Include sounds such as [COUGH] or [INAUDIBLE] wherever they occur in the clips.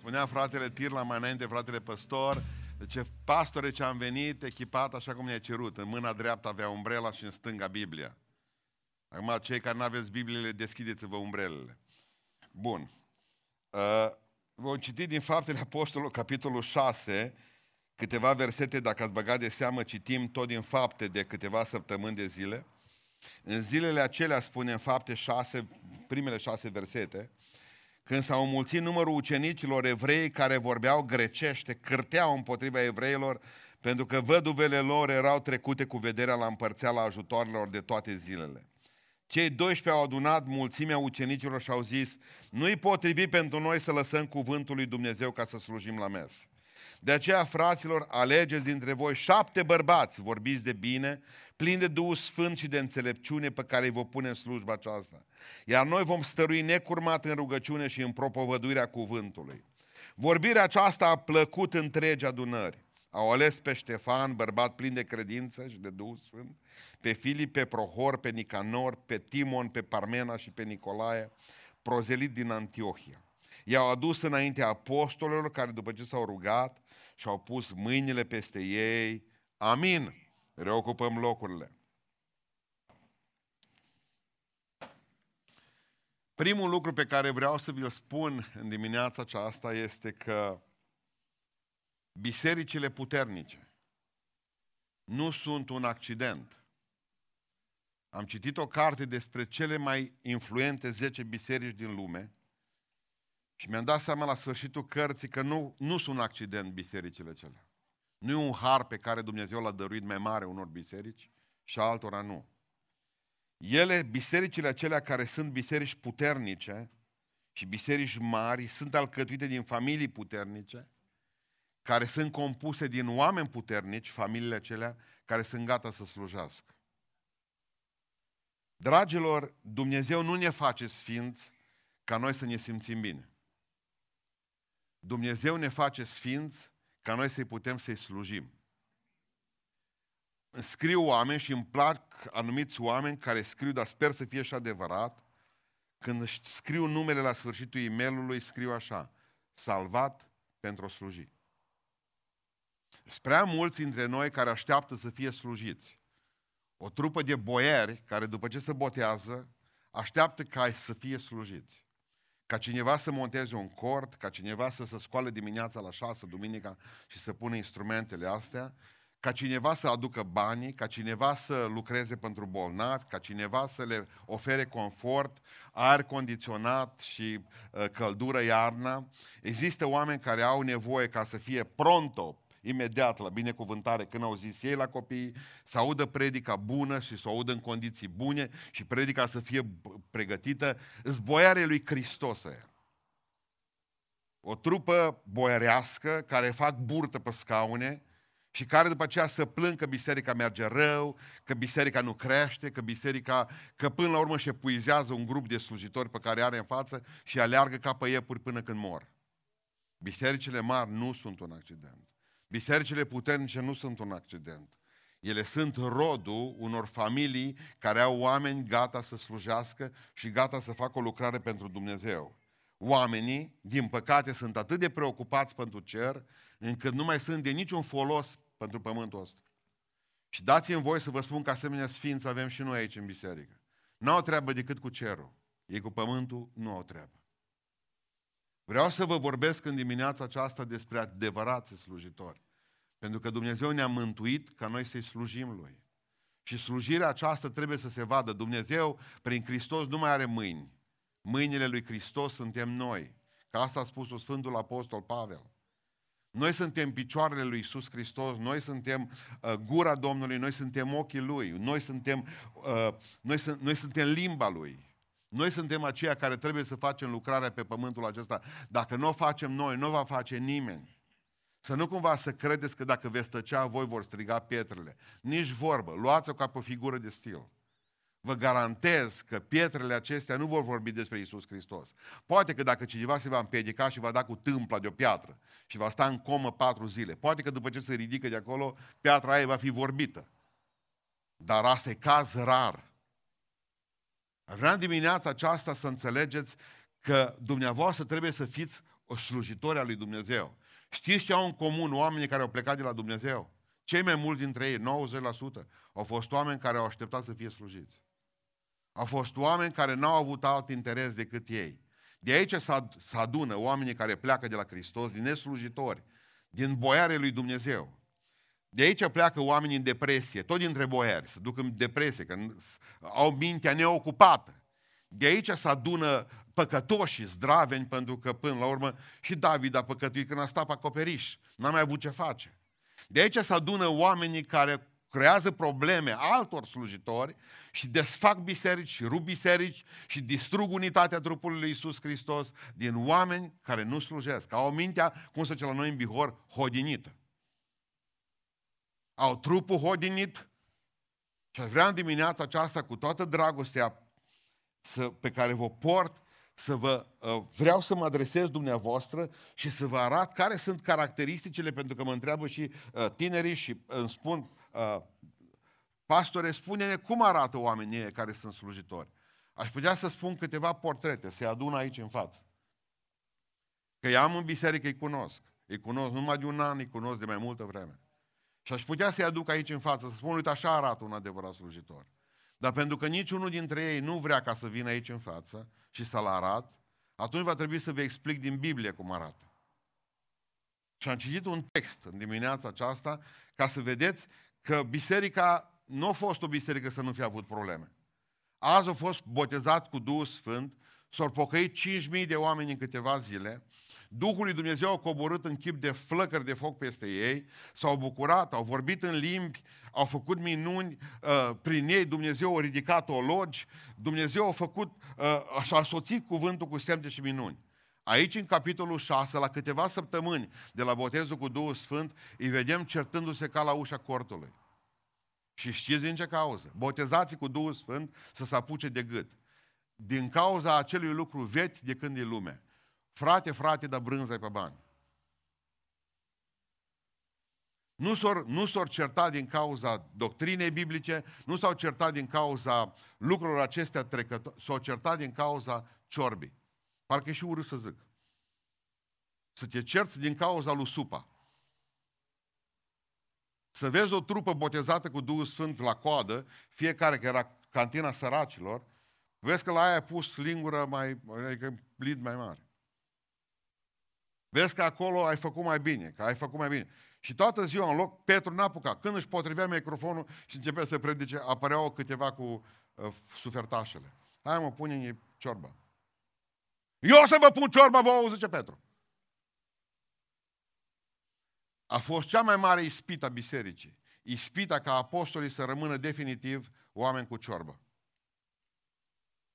Spunea fratele Tirla mai înainte, fratele păstor, ce pastore ce am venit echipat așa cum ne-a cerut. În mâna dreaptă avea umbrela și în stânga Biblia. Acum, cei care nu aveți Bibliile, deschideți-vă umbrelele. Bun. Uh, vom citi din Faptele Apostolului, capitolul 6, câteva versete, dacă ați băgat de seamă, citim tot din fapte de câteva săptămâni de zile. În zilele acelea, spune în fapte 6, primele șase versete, când s-au mulțit numărul ucenicilor evrei care vorbeau grecește, cârteau împotriva evreilor, pentru că văduvele lor erau trecute cu vederea la împărțeala ajutoarelor de toate zilele. Cei 12 au adunat mulțimea ucenicilor și au zis, nu-i potrivit pentru noi să lăsăm cuvântul lui Dumnezeu ca să slujim la mes. De aceea, fraților, alegeți dintre voi șapte bărbați, vorbiți de bine, plini de Duhul Sfânt și de înțelepciune pe care îi vă pune în slujba aceasta. Iar noi vom stărui necurmat în rugăciune și în propovăduirea cuvântului. Vorbirea aceasta a plăcut întregi adunări. Au ales pe Ștefan, bărbat plin de credință și de Duhul Sfânt, pe Filip, pe Prohor, pe Nicanor, pe Timon, pe Parmena și pe Nicolae, prozelit din Antiohia. I-au adus înaintea apostolilor care după ce s-au rugat și-au pus mâinile peste ei. Amin. Reocupăm locurile. Primul lucru pe care vreau să vi-l spun în dimineața aceasta este că bisericile puternice nu sunt un accident. Am citit o carte despre cele mai influente 10 biserici din lume și mi-am dat seama la sfârșitul cărții că nu, nu sunt un accident bisericile cele. Nu e un har pe care Dumnezeu l-a dăruit mai mare unor biserici și altora nu. Ele, bisericile acelea care sunt biserici puternice și biserici mari, sunt alcătuite din familii puternice, care sunt compuse din oameni puternici, familiile acelea, care sunt gata să slujească. Dragilor, Dumnezeu nu ne face sfinți ca noi să ne simțim bine. Dumnezeu ne face sfinți ca noi să-i putem să-i slujim. Scriu oameni și îmi plac anumiți oameni care scriu, dar sper să fie și adevărat, când scriu numele la sfârșitul e mail scriu așa, salvat pentru a sluji. Spre mulți dintre noi care așteaptă să fie slujiți. O trupă de boieri care după ce se botează, așteaptă ca să fie slujiți ca cineva să monteze un cord, ca cineva să se scoale dimineața la șase, duminica, și să pună instrumentele astea, ca cineva să aducă banii, ca cineva să lucreze pentru bolnavi, ca cineva să le ofere confort, aer condiționat și uh, căldură iarna. Există oameni care au nevoie ca să fie pronto, imediat la binecuvântare, când au zis ei la copii, să audă predica bună și să o audă în condiții bune și predica să fie pregătită, zboiare lui Hristos aia. O trupă boierească care fac burtă pe scaune și care după aceea să plâng că biserica merge rău, că biserica nu crește, că biserica, că până la urmă și puizează un grup de slujitori pe care are în față și aleargă ca pe iepuri până când mor. Bisericile mari nu sunt un accident. Bisericile puternice nu sunt un accident. Ele sunt rodul unor familii care au oameni gata să slujească și gata să facă o lucrare pentru Dumnezeu. Oamenii, din păcate, sunt atât de preocupați pentru cer, încât nu mai sunt de niciun folos pentru pământul ăsta. Și dați-mi voi să vă spun că asemenea sfinți avem și noi aici în biserică. Nu au treabă decât cu cerul. Ei cu pământul nu au treabă. Vreau să vă vorbesc în dimineața aceasta despre adevărați slujitori. Pentru că Dumnezeu ne-a mântuit ca noi să-i slujim Lui. Și slujirea aceasta trebuie să se vadă. Dumnezeu, prin Hristos, nu mai are mâini. Mâinile lui Hristos suntem noi. Ca asta a spus Sfântul Apostol Pavel. Noi suntem picioarele lui Isus Hristos, noi suntem uh, gura Domnului, noi suntem ochii Lui, noi suntem, uh, noi, sunt, noi suntem limba Lui. Noi suntem aceia care trebuie să facem lucrarea pe pământul acesta. Dacă nu o facem noi, nu o va face nimeni. Să nu cumva să credeți că dacă veți tăcea, voi vor striga pietrele. Nici vorbă. Luați-o ca pe o figură de stil. Vă garantez că pietrele acestea nu vor vorbi despre Isus Hristos. Poate că dacă cineva se va împiedica și va da cu tâmpla de o piatră și va sta în comă patru zile, poate că după ce se ridică de acolo, piatra aia va fi vorbită. Dar asta e caz rar. Vreau dimineața aceasta să înțelegeți că dumneavoastră trebuie să fiți slujitori al lui Dumnezeu. Știți ce au în comun oamenii care au plecat de la Dumnezeu? Cei mai mulți dintre ei, 90%, au fost oameni care au așteptat să fie slujiți. Au fost oameni care n-au avut alt interes decât ei. De aici se adună oamenii care pleacă de la Hristos, din neslujitori, din boiare lui Dumnezeu. De aici pleacă oamenii în depresie, tot dintre boiari, se duc în depresie, că au mintea neocupată. De aici se adună păcătoși, zdraveni, pentru că până la urmă și David a păcătuit când a stat pe acoperiș. N-a mai avut ce face. De aici se adună oamenii care creează probleme altor slujitori și desfac biserici și rup biserici și distrug unitatea trupului lui Iisus Hristos din oameni care nu slujesc. Au mintea, cum se la noi în Bihor, hodinită. Au trupul hodinit și aș vrea în dimineața aceasta cu toată dragostea să, pe care vă port să vă, uh, vreau să mă adresez dumneavoastră și să vă arăt care sunt caracteristicile, pentru că mă întreabă și uh, tinerii și îmi spun, uh, pastore, spune-ne cum arată oamenii care sunt slujitori. Aș putea să spun câteva portrete, să-i adun aici în față. Că i am în biserică, îi cunosc. Îi cunosc numai de un an, îi cunosc de mai multă vreme. Și aș putea să-i aduc aici în față, să spun, uite, așa arată un adevărat slujitor. Dar pentru că niciunul dintre ei nu vrea ca să vină aici în față și să-l arat, atunci va trebui să vă explic din Biblie cum arată. Și am citit un text în dimineața aceasta ca să vedeți că biserica nu a fost o biserică să nu fie avut probleme. Azi a fost botezat cu Duhul Sfânt, s-au pocăit 5.000 de oameni în câteva zile, Duhul lui Dumnezeu a coborât în chip de flăcări de foc peste ei, s-au bucurat, au vorbit în limbi, au făcut minuni uh, prin ei, Dumnezeu a ridicat logi, Dumnezeu a făcut, uh, și-a soțit cuvântul cu semne și minuni. Aici, în capitolul 6, la câteva săptămâni de la botezul cu Duhul Sfânt, îi vedem certându-se ca la ușa cortului. Și știți din ce cauză? Botezați cu Duhul Sfânt să se apuce de gât. Din cauza acelui lucru vechi de când e lumea. Frate, frate, dar brânză pe bani. Nu s-au, nu s-au certat din cauza doctrinei biblice, nu s-au certat din cauza lucrurilor acestea trecătoare, s-au certat din cauza ciorbii. Parcă e și urât să zic. Să te cerți din cauza lui Supa. Să vezi o trupă botezată cu Duhul Sfânt la coadă, fiecare că era cantina săracilor, vezi că la aia a pus lingură mai, adică plid mai mare. Vezi că acolo ai făcut mai bine, că ai făcut mai bine. Și toată ziua în loc, Petru n-a apucat. Când își potrivea microfonul și începea să predice, apăreau câteva cu uh, sufertașele. Hai mă, pune ciorba. Eu o să vă pun ciorba, vă zice Petru. A fost cea mai mare ispită a bisericii. Ispita ca apostolii să rămână definitiv oameni cu ciorbă.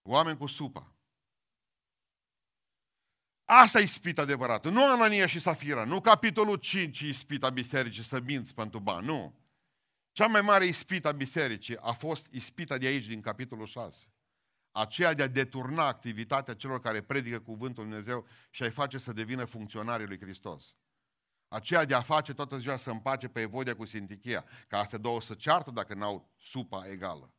Oameni cu supa. Asta e ispita adevărată. Nu Anania și Safira, nu capitolul 5 ispita bisericii să minți pentru bani, nu. Cea mai mare ispita bisericii a fost ispita de aici, din capitolul 6. Aceea de a deturna activitatea celor care predică cuvântul Lui Dumnezeu și a-i face să devină funcționarii lui Hristos. Aceea de a face toată ziua să împace pe Evodia cu Sintichia, ca astea două să ceartă dacă n-au supa egală.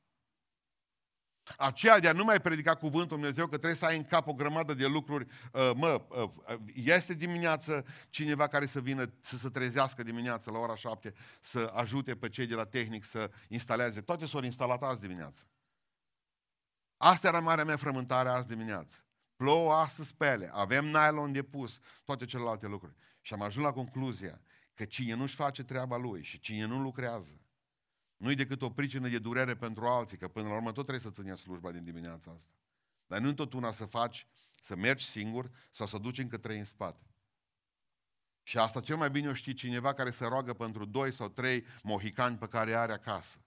Aceea de a nu mai predica cuvântul Dumnezeu, că trebuie să ai în cap o grămadă de lucruri. Uh, mă, uh, este dimineață cineva care să vină, să se trezească dimineața la ora șapte, să ajute pe cei de la tehnic să instaleze. Toate s-au instalat azi dimineață. Asta era marea mea frământare azi dimineață. Plouă astăzi pe ele, avem nylon de pus, toate celelalte lucruri. Și am ajuns la concluzia că cine nu-și face treaba lui și cine nu lucrează, nu-i decât o pricină de durere pentru alții, că până la urmă tot trebuie să ți slujba din dimineața asta. Dar nu tot una să faci, să mergi singur sau să duci încă trei în spate. Și asta cel mai bine o știe cineva care se roagă pentru doi sau trei mohicani pe care are acasă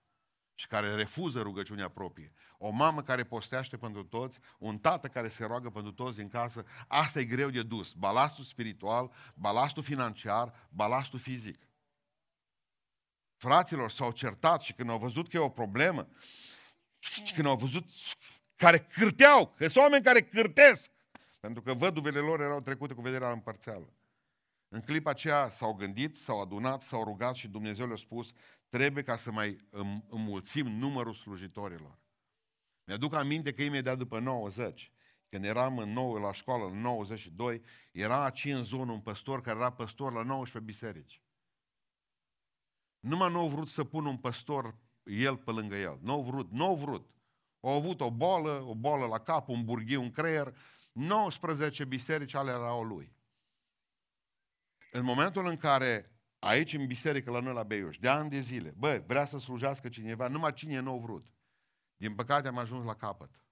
și care refuză rugăciunea proprie. O mamă care posteaște pentru toți, un tată care se roagă pentru toți din casă, asta e greu de dus. Balastul spiritual, balastul financiar, balastul fizic. Fraților s-au certat și când au văzut că e o problemă, și când au văzut care cârteau, că sunt oameni care cârtesc, pentru că văduvele lor erau trecute cu vederea împărțeală. În clipa aceea s-au gândit, s-au adunat, s-au rugat și Dumnezeu le-a spus, trebuie ca să mai înmulțim numărul slujitorilor. Mi-aduc aminte că imediat după 90, când eram în nou, la școală, în 92, era aici în zonă un păstor care era păstor la 19 biserici. Numai nu au vrut să pună un păstor el pe lângă el. Nu au vrut, nu au vrut. Au avut o boală, o boală la cap, un burghiu, un creier. 19 biserici ale erau lui. În momentul în care aici în biserică la noi la Beiuș, de ani de zile, bă, vrea să slujească cineva, numai cine nu a vrut. Din păcate am ajuns la capăt.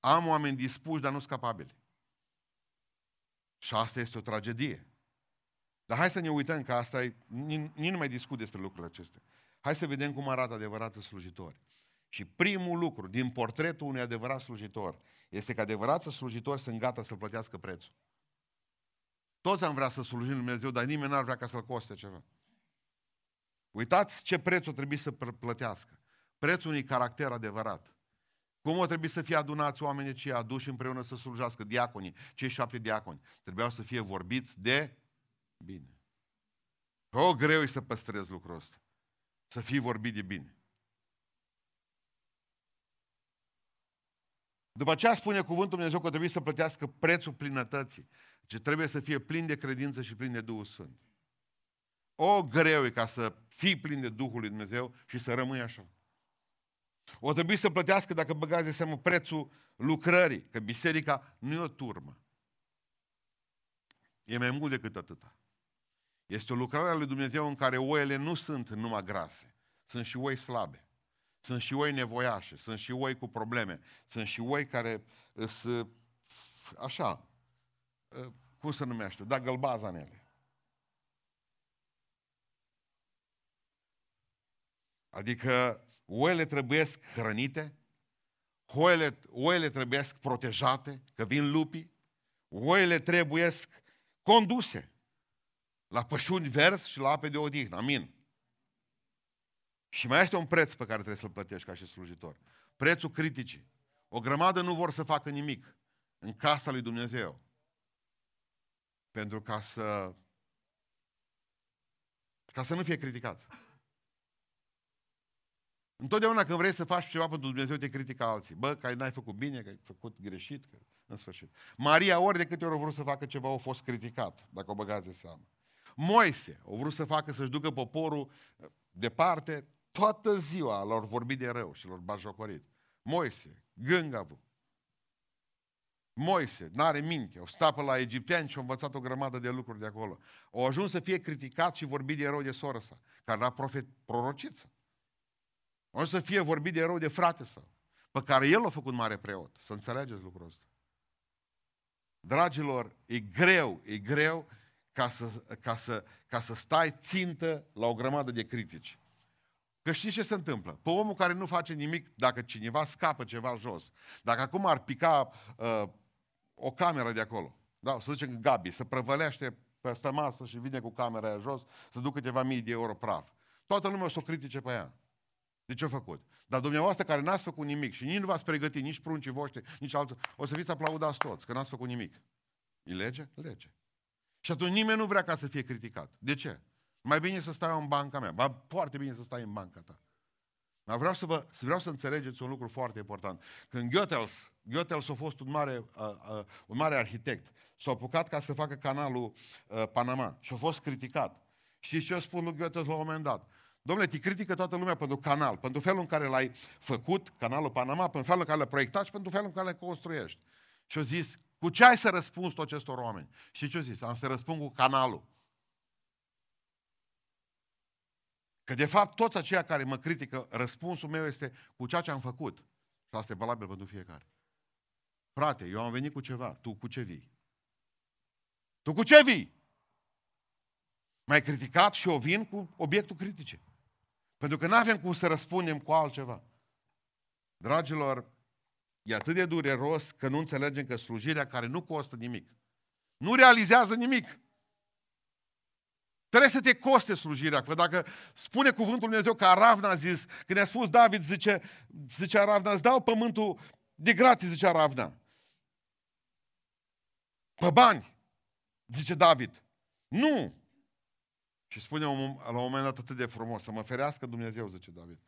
Am oameni dispuși, dar nu sunt capabili. Și asta este o tragedie. Dar hai să ne uităm că asta e, nici nu mai discut despre lucrurile acestea. Hai să vedem cum arată adevărații slujitori. Și primul lucru din portretul unui adevărat slujitor este că adevărații slujitori sunt gata să plătească prețul. Toți am vrea să slujim Dumnezeu, dar nimeni n-ar vrea ca să-L coste ceva. Uitați ce preț o trebuie să plătească. Prețul unui caracter adevărat. Cum o trebuie să fie adunați oamenii cei aduși împreună să slujească diaconii, cei șapte diaconi. Trebuiau să fie vorbiți de bine. O, greu e să păstrezi lucrul ăsta. Să fii vorbit de bine. După aceea spune cuvântul Dumnezeu că trebuie să plătească prețul plinătății. Ce trebuie să fie plin de credință și plin de Duhul Sfânt. O greu e ca să fii plin de Duhul lui Dumnezeu și să rămâi așa. O trebuie să plătească, dacă băgați de seamă, prețul lucrării, că biserica nu e o turmă. E mai mult decât atâta. Este o lucrare a lui Dumnezeu în care oile nu sunt numai grase, sunt și oi slabe. Sunt și oi nevoiașe, sunt și oi cu probleme, sunt și oi care sunt așa, cum se numește, da gălbaza în ele. Adică oile trebuie hrănite, oile, oile trebuie protejate, că vin lupii, oile trebuie conduse la pășuni vers și la ape de odihnă. Amin. Și mai este un preț pe care trebuie să-l plătești ca și slujitor. Prețul criticii. O grămadă nu vor să facă nimic în casa lui Dumnezeu. Pentru ca să ca să nu fie criticați. Întotdeauna când vrei să faci ceva pentru Dumnezeu, te critică alții. Bă, că n-ai făcut bine, că ai făcut greșit, că... în sfârșit. Maria, ori de câte ori a vrut să facă ceva, a fost criticat, dacă o băgați de seamă. Moise, a vrut să facă să-și ducă poporul departe, toată ziua lor vorbit de rău și lor bajocorit. Moise, gângavu. Moise, n-are minte, o stat la egipteani și a învățat o grămadă de lucruri de acolo. O ajuns să fie criticat și vorbit de rău de soră sa, care era profet, prorociță. O să fie vorbit de rău de frate său, pe care el a făcut mare preot. Să înțelegeți lucrul ăsta. Dragilor, e greu, e greu ca să, ca, să, ca să stai țintă la o grămadă de critici. Că știți ce se întâmplă? Pe omul care nu face nimic, dacă cineva scapă ceva jos, dacă acum ar pica uh, o cameră de acolo, da, să zicem Gabi, să prăvălește peste masă și vine cu camera aia jos, să ducă câteva mii de euro praf. Toată lumea o să o critice pe ea. De ce a făcut? Dar dumneavoastră care n-ați făcut nimic și nici nu v-ați pregătit, nici pruncii voștri, nici altul, o să fiți aplaudați toți, că n-ați făcut nimic. E lege? Lege. Și atunci nimeni nu vrea ca să fie criticat. De ce? Mai bine să stai în banca mea. Ba, foarte bine să stai în banca ta. Dar vreau să, vă, vreau să înțelegeți un lucru foarte important. Când Goethals, Goethals a fost un mare, uh, uh, un mare arhitect, s-a apucat ca să facă canalul uh, Panama și a fost criticat. Și ce spun lui Goethals la un moment dat? Domnule, te critică toată lumea pentru canal, pentru felul în care l-ai făcut, canalul Panama, pentru felul în care l-ai proiectat și pentru felul în care l-ai construiești. Și a zis, cu ce ai să răspunzi tot acestor oameni? Și ce a zis? Am să răspund cu canalul. Că de fapt toți aceia care mă critică, răspunsul meu este cu ceea ce am făcut. Și asta e valabil pentru fiecare. Frate, eu am venit cu ceva, tu cu ce vii? Tu cu ce vii? M-ai criticat și o vin cu obiectul critice. Pentru că nu avem cum să răspundem cu altceva. Dragilor, e atât de dureros că nu înțelegem că slujirea care nu costă nimic, nu realizează nimic. Trebuie să te coste slujirea. Că dacă spune cuvântul Dumnezeu că Aravna a zis, când a spus David, zice, zice Aravna, îți dau pământul de gratis, zice Aravna. Pe bani, zice David. Nu! Și spune la un moment dat atât de frumos, să mă ferească Dumnezeu, zice David,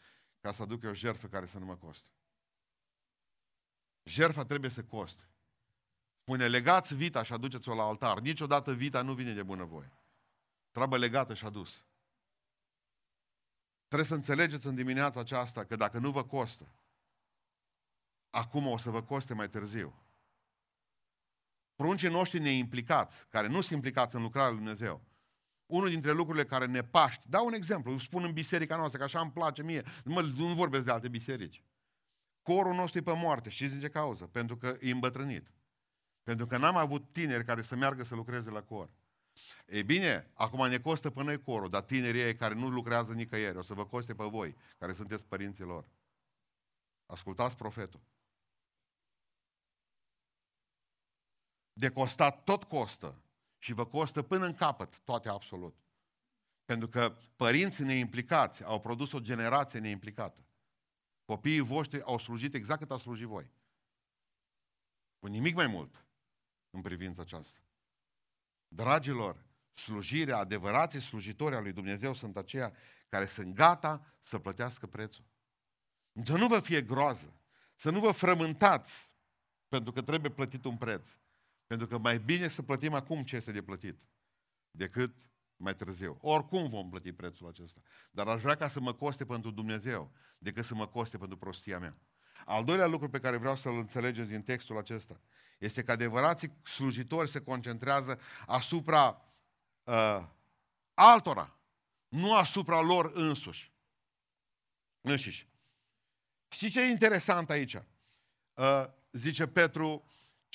ca să aduc eu o jertfă care să nu mă coste. Jertfa trebuie să coste. Spune, legați vita și aduceți-o la altar. Niciodată vita nu vine de bunăvoie. Trebuie legată și adus. Trebuie să înțelegeți în dimineața aceasta că dacă nu vă costă, acum o să vă coste mai târziu. Pruncii noștri neimplicați, care nu sunt implicați în lucrarea lui Dumnezeu, unul dintre lucrurile care ne paști, dau un exemplu, îmi spun în biserica noastră, că așa îmi place mie, mă, nu vorbesc de alte biserici. Corul nostru e pe moarte. Și zice cauză? Pentru că e îmbătrânit. Pentru că n-am avut tineri care să meargă să lucreze la cor. Ei bine, acum ne costă pe noi corul, dar tinerii ei care nu lucrează nicăieri, o să vă coste pe voi, care sunteți părinții lor. Ascultați profetul. De costat tot costă și vă costă până în capăt toate absolut. Pentru că părinții neimplicați au produs o generație neimplicată. Copiii voștri au slujit exact cât a slujit voi. Cu nimic mai mult în privința aceasta. Dragilor, slujirea, adevărații slujitori al lui Dumnezeu sunt aceia care sunt gata să plătească prețul. Să nu vă fie groază, să nu vă frământați pentru că trebuie plătit un preț. Pentru că mai bine să plătim acum ce este de plătit decât mai târziu. Oricum vom plăti prețul acesta. Dar aș vrea ca să mă coste pentru Dumnezeu decât să mă coste pentru prostia mea. Al doilea lucru pe care vreau să-l înțelegeți din textul acesta este că adevărații slujitori se concentrează asupra uh, altora, nu asupra lor însuși. Înșiși. Știți ce e interesant aici? Uh, zice Petru,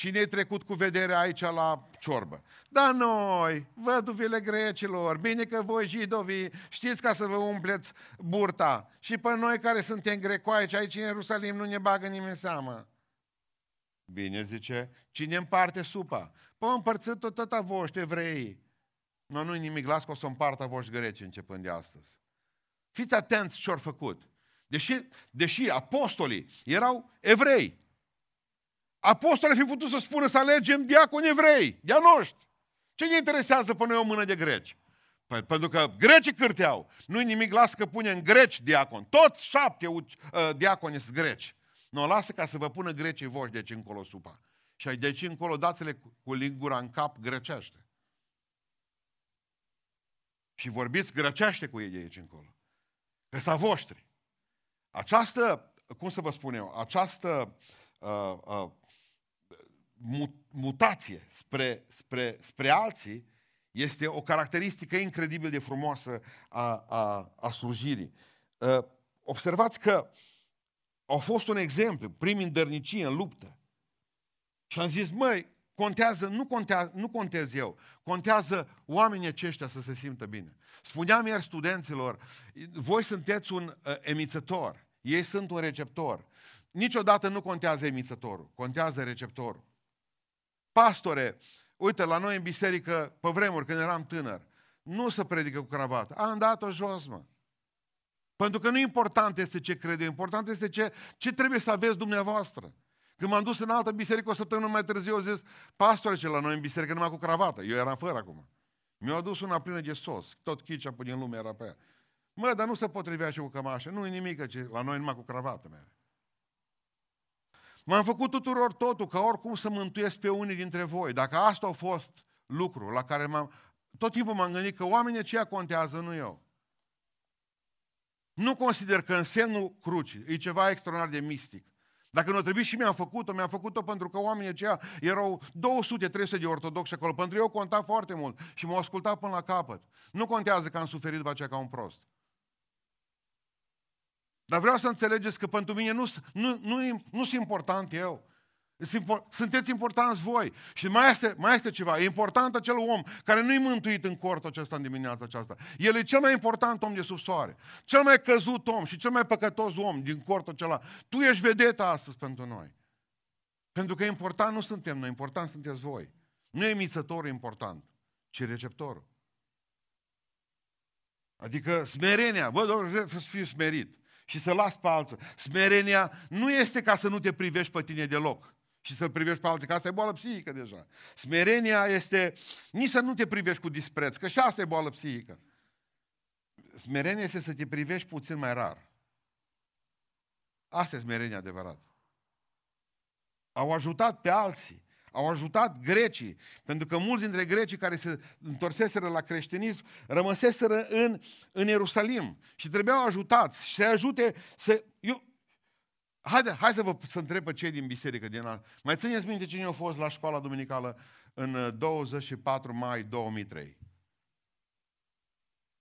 Cine e trecut cu vederea aici la ciorbă? Da noi, văduvile grecilor, bine că voi jidovii știți ca să vă umpleți burta. Și pe noi care suntem grecoaici aici în Ierusalim nu ne bagă nimeni seamă. Bine, zice, cine împarte supa? Păi împărțit tot tot a voștri evrei. Nu, nu-i nimic, las că o să împartă voștri greci începând de astăzi. Fiți atenți ce-au făcut. Deși, deși apostolii erau evrei, Apostolii fi putut să spună să alegem diaconi evrei, de noștri. Ce ne interesează pe noi o mână de greci? Păi, pentru că grecii cârteau. Nu-i nimic, lasă că punem greci diacon. Toți șapte uh, diaconi sunt greci. Nu, lasă ca să vă pună grecii voștri deci încolo supa. Și deci încolo dați-le cu lingura în cap grecește. Și vorbiți grecește cu ei de aici încolo. Că sunt voștri. Această, cum să vă spun eu, această uh, uh, mutație spre, spre, spre alții este o caracteristică incredibil de frumoasă a, a, a slujirii. Ă, observați că au fost un exemplu, primi în dărnicie, în luptă. Și am zis, măi, contează, nu, contează, nu contez eu, contează oamenii aceștia să se simtă bine. Spuneam ieri studenților, voi sunteți un uh, emițător, ei sunt un receptor. Niciodată nu contează emițătorul, contează receptorul. Pastore, uite, la noi în biserică, pe vremuri, când eram tânăr, nu se predică cu cravată. Am dat-o jos, mă. Pentru că nu important este ce crede, important este ce, ce trebuie să aveți dumneavoastră. Când m-am dus în altă biserică o săptămână mai târziu, au zis, pastore, ce la noi în biserică numai cu cravată. Eu eram fără acum. Mi-au adus una plină de sos. Tot chicea până din lume era pe ea. Mă, dar nu se potrivea și cu cămașă. Nu e nimic, ce la noi numai cu cravată mere. M-am făcut tuturor totul, ca oricum să mântuiesc pe unii dintre voi. Dacă asta a fost lucru la care m-am... Tot timpul m-am gândit că oamenii aceia contează, nu eu. Nu consider că însemnul crucii e ceva extraordinar de mistic. Dacă nu trebuie și mi-am făcut-o, mi-am făcut-o pentru că oamenii aceia erau 200-300 de ortodoxi acolo. Pentru eu conta foarte mult și m-au ascultat până la capăt. Nu contează că am suferit după aceea ca un prost. Dar vreau să înțelegeți că pentru mine nu, nu, nu, nu sunt important eu. Sunteți importanți voi. Și mai este, mai este ceva. E important acel om care nu-i mântuit în cortul acesta în dimineața aceasta. El e cel mai important om de sub soare. Cel mai căzut om și cel mai păcătos om din cortul acela. Tu ești vedeta astăzi pentru noi. Pentru că important nu suntem noi, important sunteți voi. Nu e mițătorul important, ci receptorul. Adică smerenia. Bă, vreau să fiu smerit și să las pe alții. Smerenia nu este ca să nu te privești pe tine deloc și să-l privești pe alții, că asta e boală psihică deja. Smerenia este nici să nu te privești cu dispreț, că și asta e boală psihică. Smerenia este să te privești puțin mai rar. Asta e smerenia adevărată. Au ajutat pe alții. Au ajutat grecii, pentru că mulți dintre grecii care se întorseseră la creștinism rămăseseră în, în Ierusalim și trebuiau ajutați și să ajute să... Eu, Haide, hai să vă să întreb pe cei din biserică din a... Mai țineți minte cine a fost la școala duminicală în 24 uh, mai 2003?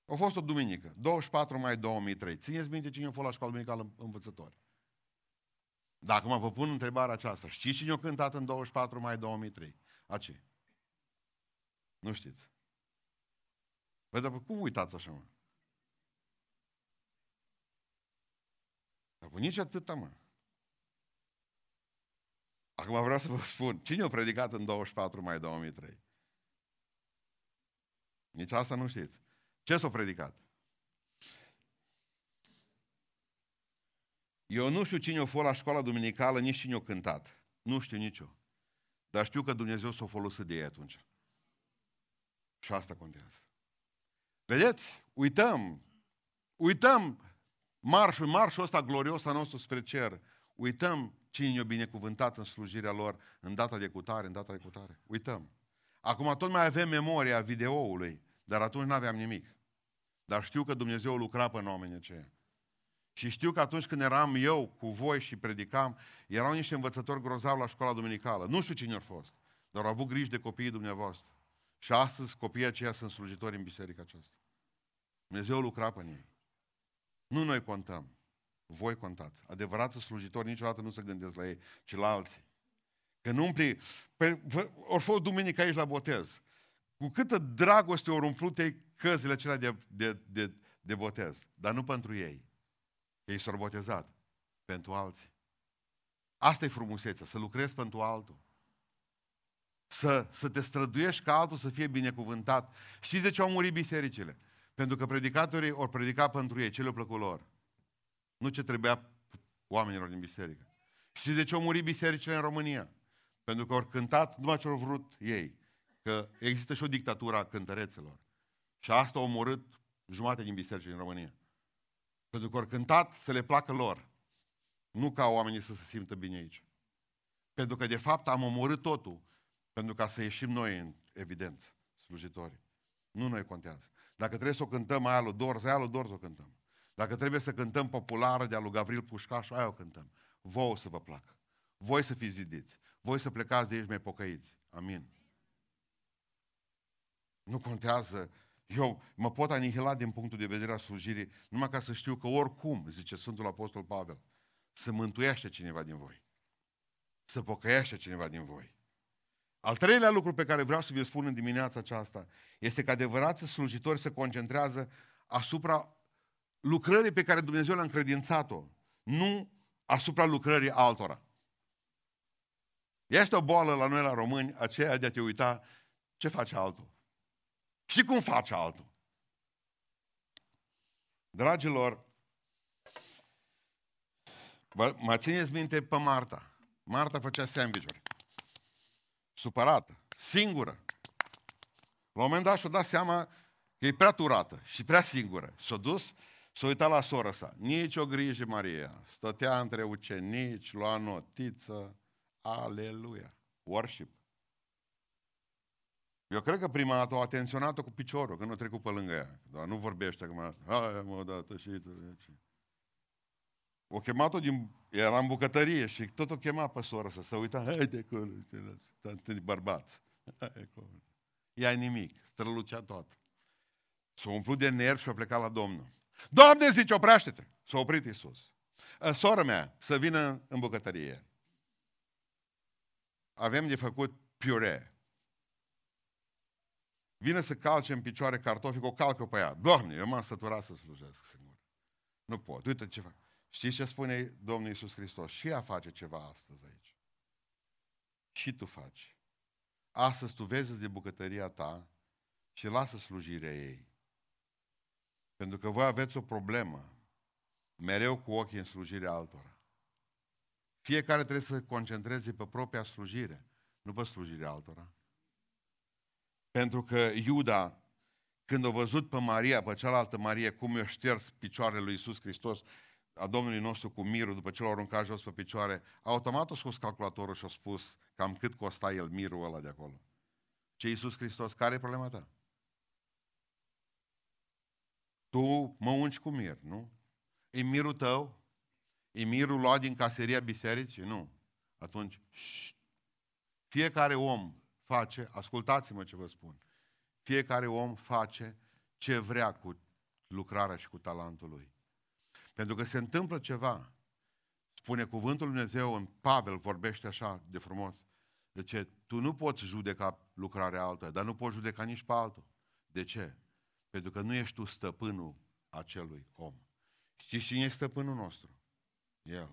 A fost o duminică, 24 mai 2003. Țineți minte cine a fost la școala duminicală învățători? Dacă mă vă pun întrebarea aceasta, știți cine a cântat în 24 mai 2003? A ce? Nu știți. Păi, dar cum uitați așa, mă? Dar nici atâta, mă. Acum vreau să vă spun, cine a predicat în 24 mai 2003? Nici asta nu știți. Ce s-a predicat? Eu nu știu cine a fost la școala duminicală, nici cine a cântat. Nu știu nicio. Dar știu că Dumnezeu s-a folosit de ei atunci. Și asta contează. Vedeți? Uităm. Uităm marșul, marșul ăsta glorios al nostru spre cer. Uităm cine ne-a binecuvântat în slujirea lor în data de cutare, în data de cutare. Uităm. Acum tot mai avem memoria videoului, dar atunci nu aveam nimic. Dar știu că Dumnezeu lucra pe oamenii aceia. Și știu că atunci când eram eu cu voi și predicam, erau niște învățători grozavi la școala duminicală. Nu știu cine au fost, dar au avut grijă de copiii dumneavoastră. Și astăzi copiii aceia sunt slujitori în biserica aceasta. Dumnezeu lucra pe ei. Nu noi contăm. Voi contați. Adevărați slujitori niciodată nu se gândesc la ei, ci la alții. Că nu umpli... Păi, ori fost duminică aici la botez. Cu câtă dragoste ori umplute căzile acelea de, de, de, de botez. Dar nu pentru ei. Ei s-au botezat. Pentru alții. Asta e frumusețea, să lucrezi pentru altul. Să, să te străduiești ca altul să fie binecuvântat. Știți de ce au murit bisericile? Pentru că predicatorii au predicat pentru ei, ce le-a plăcut lor. Nu ce trebuia oamenilor din biserică. Știți de ce au murit bisericile în România? Pentru că au cântat numai ce au vrut ei. Că există și o dictatură a cântărețelor. Și asta a omorât jumate din biserici în România. Pentru că au cântat să le placă lor. Nu ca oamenii să se simtă bine aici. Pentru că, de fapt, am omorât totul pentru ca să ieșim noi în evidență, slujitori. Nu noi contează. Dacă trebuie să o cântăm aia lui Dorz, aia lui Dorz o cântăm. Dacă trebuie să cântăm populară de-a lui Gavril Pușcaș, aia o cântăm. Voi o să vă placă. Voi să fiți zidiți. Voi să plecați de aici mai pocăiți. Amin. Nu contează. Eu mă pot anihila din punctul de vedere a slujirii numai ca să știu că oricum, zice Sfântul Apostol Pavel, să mântuiește cineva din voi. Să pocăiește cineva din voi. Al treilea lucru pe care vreau să vi-l spun în dimineața aceasta este că adevărați slujitori se concentrează asupra lucrării pe care Dumnezeu le-a încredințat-o, nu asupra lucrării altora. Este o boală la noi la români, aceea de a te uita ce face altul. Și cum face altul. Dragilor, mă țineți minte pe Marta. Marta făcea sandwich-uri. Supărată, singură. La un moment dat și-o dat seama că e prea turată și prea singură. S-a dus S-a uitat la sora sa. Nici o grijă, Maria. Stătea între ucenici, lua notiță. Aleluia. Worship. Eu cred că prima dată au atenționat-o cu piciorul, când nu trecut pe lângă ea. Dar nu vorbește acum. Hai, mă, dată și tu. O chemat-o din... Era în bucătărie și tot o chema pe soră să se uita. Hai de acolo, bărbați. [LAUGHS] Hai acolo. Ea nimic, strălucea tot. S-a umplut de nervi și a plecat la Domnul. Doamne, zice, oprește-te. S-a oprit Iisus. Sora mea, să vină în bucătărie. Avem de făcut piure. Vine să calce în picioare cartofi, o calcă pe ea. Doamne, eu m-am săturat să slujesc singur. Nu pot. Uite ce fac. Știți ce spune Domnul Iisus Hristos? Și ea face ceva astăzi aici. Și tu faci. Astăzi tu vezi de bucătăria ta și lasă slujirea ei. Pentru că voi aveți o problemă mereu cu ochii în slujirea altora. Fiecare trebuie să se concentreze pe propria slujire, nu pe slujirea altora. Pentru că Iuda, când a văzut pe Maria, pe cealaltă Marie, cum i-a șters picioarele lui Iisus Hristos, a Domnului nostru cu mirul, după ce l-au aruncat jos pe picioare, automat a scos calculatorul și a spus cam cât costa el mirul ăla de acolo. Ce Iisus Hristos, care e problema ta? Tu mă ungi cu mir, nu? E mirul tău? E mirul luat din caseria bisericii? Nu. Atunci, șt. fiecare om face, ascultați-mă ce vă spun, fiecare om face ce vrea cu lucrarea și cu talentul lui. Pentru că se întâmplă ceva. Spune cuvântul Lui Dumnezeu în Pavel, vorbește așa de frumos. De ce? Tu nu poți judeca lucrarea altă, dar nu poți judeca nici pe altul. De ce? Pentru că nu ești tu stăpânul acelui om. Știți cine este stăpânul nostru? El.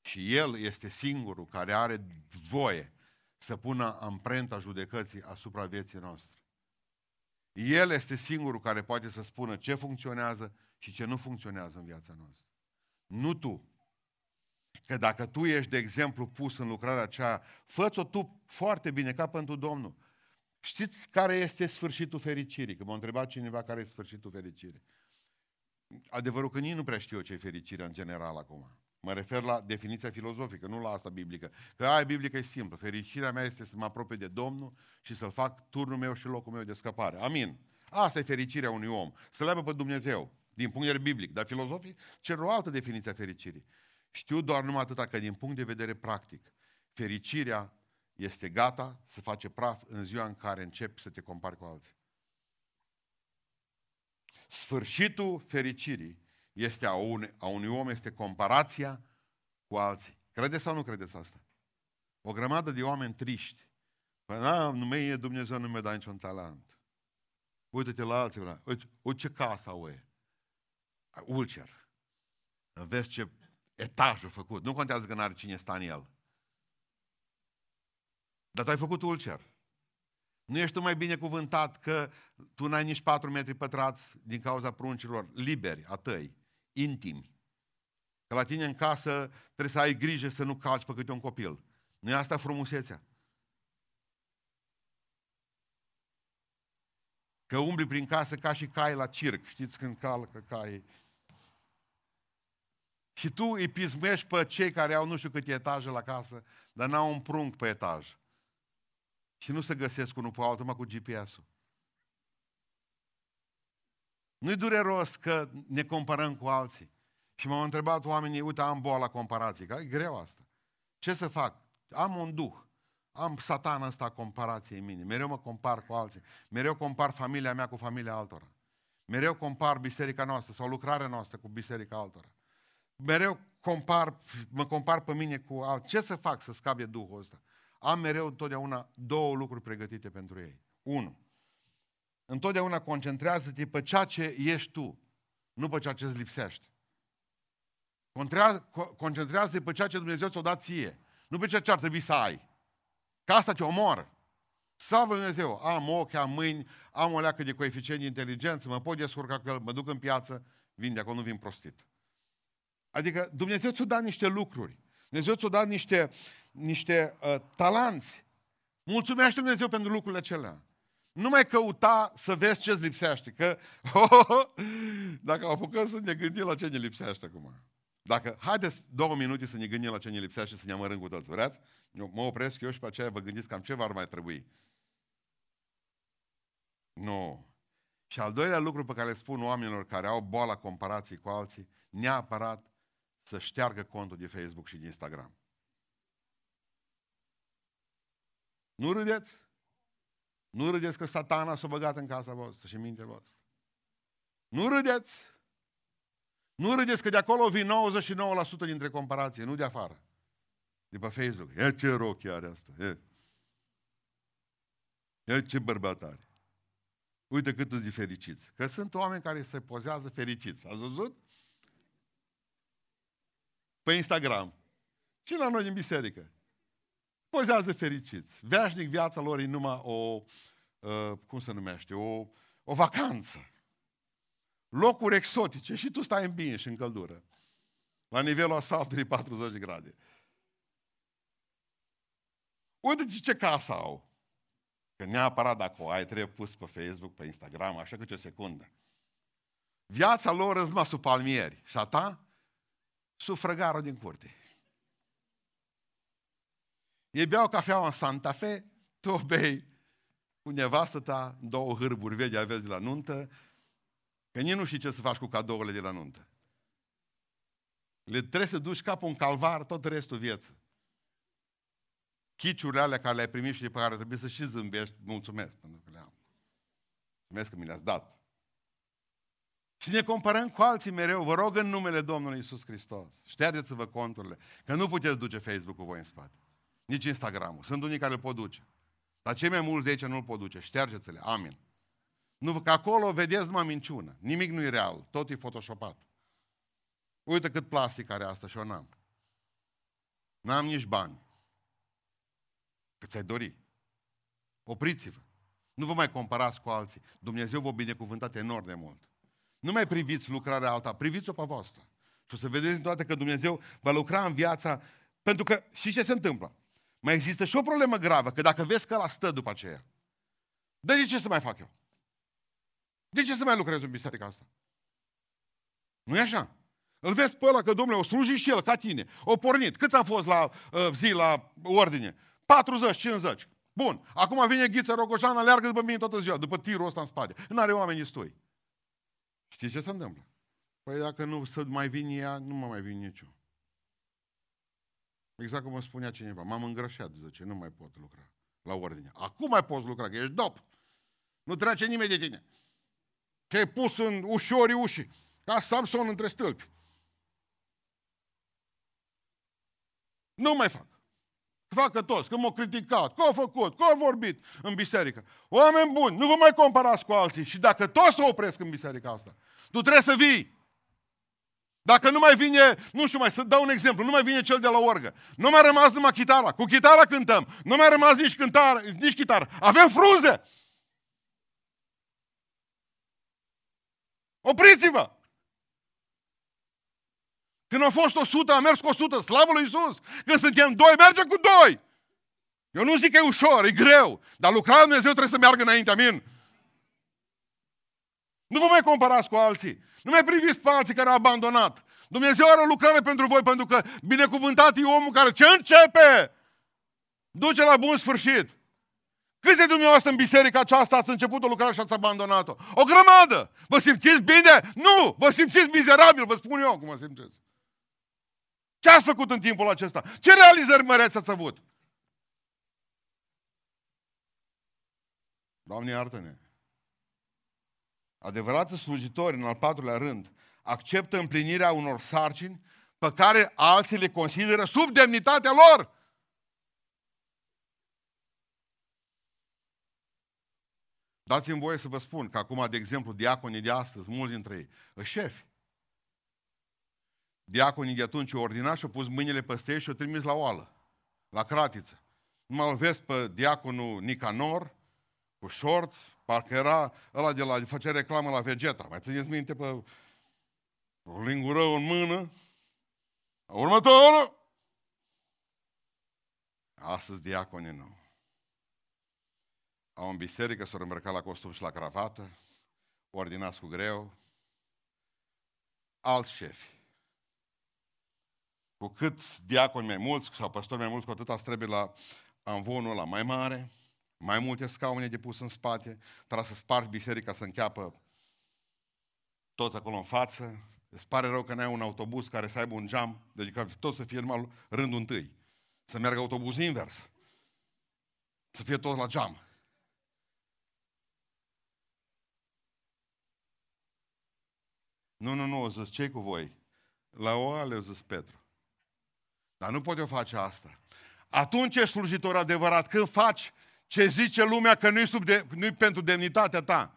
Și El este singurul care are voie să pună amprenta judecății asupra vieții noastre. El este singurul care poate să spună ce funcționează și ce nu funcționează în viața noastră. Nu tu. Că dacă tu ești, de exemplu, pus în lucrarea aceea, fă-ți-o tu foarte bine, ca pentru Domnul. Știți care este sfârșitul fericirii? Că m-a întrebat cineva care e sfârșitul fericirii. Adevărul că nici nu prea știu ce e fericirea în general acum. Mă refer la definiția filozofică, nu la asta biblică. Că aia biblică e simplă. Fericirea mea este să mă apropie de Domnul și să-L fac turnul meu și locul meu de scăpare. Amin. Asta e fericirea unui om. Să-L aibă pe Dumnezeu, din punct de vedere biblic. Dar filozofii cer o altă definiție a fericirii. Știu doar numai atâta că din punct de vedere practic, fericirea este gata să face praf în ziua în care începi să te compari cu alții. Sfârșitul fericirii este a, un, a unui om este comparația cu alții. Credeți sau nu credeți asta? O grămadă de oameni triști. Păi, na, nu e Dumnezeu, nu mi-a dat niciun talent. Uite-te la alții, uite, uite ce casă au e. Ulcer. Vezi ce etaj a făcut. Nu contează că n-are cine sta în el. Dar tu ai făcut ulcer. Nu ești tu mai binecuvântat că tu n-ai nici 4 metri pătrați din cauza pruncilor liberi a tăi, intimi. Că la tine în casă trebuie să ai grijă să nu calci pe câte un copil. Nu e asta frumusețea? Că umbli prin casă ca și cai la circ. Știți când calcă cai? Și tu îi pismești pe cei care au nu știu câte etaje la casă, dar n-au un prunc pe etaj. Și nu se găsesc unul pe altul, mă cu GPS-ul. Nu-i dureros că ne comparăm cu alții. Și m-au întrebat oamenii, uite, am boala comparației, că e greu asta. Ce să fac? Am un duh. Am satana ăsta comparației în mine. Mereu mă compar cu alții. Mereu compar familia mea cu familia altora. Mereu compar biserica noastră sau lucrarea noastră cu biserica altora. Mereu compar, mă compar pe mine cu alții. Ce să fac să scap de Duhul ăsta? Am mereu întotdeauna două lucruri pregătite pentru ei. Unu, întotdeauna concentrează-te pe ceea ce ești tu, nu pe ceea ce îți lipsește. Concentrează-te pe ceea ce Dumnezeu ți-o dat ție, nu pe ceea ce ar trebui să ai. Că asta te omoară. Slavă Dumnezeu, am ochi, am mâini, am o leacă de coeficient de inteligență, mă pot descurca cu el, mă duc în piață, vin de acolo, nu vin prostit. Adică Dumnezeu ți-a dat niște lucruri. Dumnezeu ți-a dat niște, niște uh, talanți. Mulțumește Dumnezeu pentru lucrurile acelea. Nu mai căuta să vezi ce-ți lipsește, că oh, [LAUGHS] oh, oh, dacă apucăm să ne gândim la ce ne lipsește acum. Dacă, haideți două minute să ne gândim la ce ne lipsește și să ne amărâm cu toți, vreți? Eu mă opresc eu și pe aceea vă gândiți cam ce v-ar mai trebui. Nu. Și al doilea lucru pe care le spun oamenilor care au boala comparației cu alții, neapărat să șteargă contul de Facebook și de Instagram. Nu râdeți? Nu râdeți că satana s-a băgat în casa voastră și în mintea voastră. Nu râdeți? Nu râdeți că de acolo vin 99% dintre comparații, nu de afară. De pe Facebook. E ce rochi are asta. E. E ce bărbat are. Uite cât îți fericiți. Că sunt oameni care se pozează fericiți. Ați văzut? Pe Instagram. Și la noi în biserică pozează fericiți. Veșnic viața lor e numai o, uh, cum se numește, o, o vacanță. Locuri exotice și tu stai în bine și în căldură. La nivelul asfaltului 40 de grade. uite ce casă au. Că neapărat dacă o ai, trebuie pus pe Facebook, pe Instagram, așa câte o secundă. Viața lor răzma sub palmieri. Și a ta? Sub frăgarul din curte. Ei beau cafeaua în Santa Fe, tu o bei cu nevastă ta, două hârburi vechi aveți de la nuntă, că nici nu știi ce să faci cu cadourile de la nuntă. Le trebuie să duci capul în calvar tot restul vieții. Chiciurile alea care le-ai primit și de pe care trebuie să și zâmbești, mulțumesc pentru că le am. Mulțumesc că mi le-ați dat. Și ne comparăm cu alții mereu. Vă rog în numele Domnului Isus Hristos. Ștergeți-vă conturile. Că nu puteți duce Facebook-ul voi în spate. Nici Instagram-ul. Sunt unii care îl pot duce. Dar cei mai mulți de aici nu îl pot duce. Ștergeți-le. Amin. Nu, că acolo vedeți numai minciună. Nimic nu e real. Tot e photoshopat. Uite cât plastic are asta și eu n-am. N-am nici bani. Cât ți-ai dori. Opriți-vă. Nu vă mai comparați cu alții. Dumnezeu vă binecuvântat enorm de mult. Nu mai priviți lucrarea alta, priviți-o pe voastră. Și o să vedeți toate că Dumnezeu va lucra în viața, pentru că și ce se întâmplă? Mai există și o problemă gravă, că dacă vezi că la stă după aceea, de ce să mai fac eu? De ce să mai lucrez în biserica asta? nu e așa? Îl vezi pe ăla că, domnule, o sluji și el ca tine. O pornit. Cât a fost la uh, zi, la ordine? 40, 50. Bun. Acum vine Ghiță Rogoșan, aleargă după mine toată ziua, după tirul ăsta în spate. Nu are oameni stoi. Știi ce se întâmplă? Păi dacă nu să mai vin ea, nu mă mai vin niciun. Exact cum mă spunea cineva. M-am îngrășat, zice, nu mai pot lucra la ordine. Acum mai poți lucra, că ești dop. Nu trece nimeni de tine. Că ai pus în ușorii ușii, ca Samson între stâlpi. Nu mai fac. Facă toți, că m-au criticat, că au făcut, că au vorbit în biserică. Oameni buni, nu vă mai comparați cu alții. Și dacă toți se opresc în biserica asta, tu trebuie să vii. Dacă nu mai vine, nu știu mai, să dau un exemplu, nu mai vine cel de la orgă. Nu mai rămas numai chitara. Cu chitara cântăm. Nu mai rămas nici cântar, nici chitară. Avem frunze. Opriți-vă! Când au fost 100, am mers cu 100, slavă lui Iisus. Când suntem doi, merge cu doi. Eu nu zic că e ușor, e greu, dar lucrarea Dumnezeu trebuie să meargă înainte, amin? Nu vă mai comparați cu alții. Nu mai priviți pe alții care au abandonat. Dumnezeu are o lucrare pentru voi, pentru că binecuvântat e omul care ce începe, duce la bun sfârșit. Câți de dumneavoastră în biserica aceasta ați început o lucrare și ați abandonat-o? O grămadă! Vă simțiți bine? Nu! Vă simțiți mizerabil, vă spun eu cum vă simțiți. Ce ați făcut în timpul acesta? Ce realizări măreți ați avut? Doamne, iartă-ne! Adevărați slujitori, în al patrulea rând, acceptă împlinirea unor sarcini pe care alții le consideră sub demnitatea lor. Dați-mi voie să vă spun că acum, de exemplu, diaconii de astăzi, mulți dintre ei, șefi. Diaconii de atunci au ordinat și au pus mâinile peste ei și au trimis la oală, la cratiță. Nu mai vezi pe diaconul Nicanor, cu shorts, parcă era ăla de la, făcea reclamă la Vegeta. Mai țineți minte pe o lingură în mână? Următorul! Astăzi diaconii nu. Au în biserică, s-au îmbrăcat la costum și la cravată, ordinați cu greu, alți șefi. Cu cât diaconi mai mulți sau păstori mai mulți, cu atât trebuie la amvonul la mai mare, mai multe scaune de pus în spate, trebuie să spargi biserica să încheapă toți acolo în față. Îți pare rău că n-ai un autobuz care să aibă un geam, deci că tot să fie numai rândul întâi. Să meargă autobuz invers. Să fie toți la geam. Nu, nu, nu, o zis, ce cu voi? La oale, o zis Petru. Dar nu pot eu face asta. Atunci ești slujitor adevărat. Când faci ce zice lumea că nu-i, sub de, nu-i pentru demnitatea ta.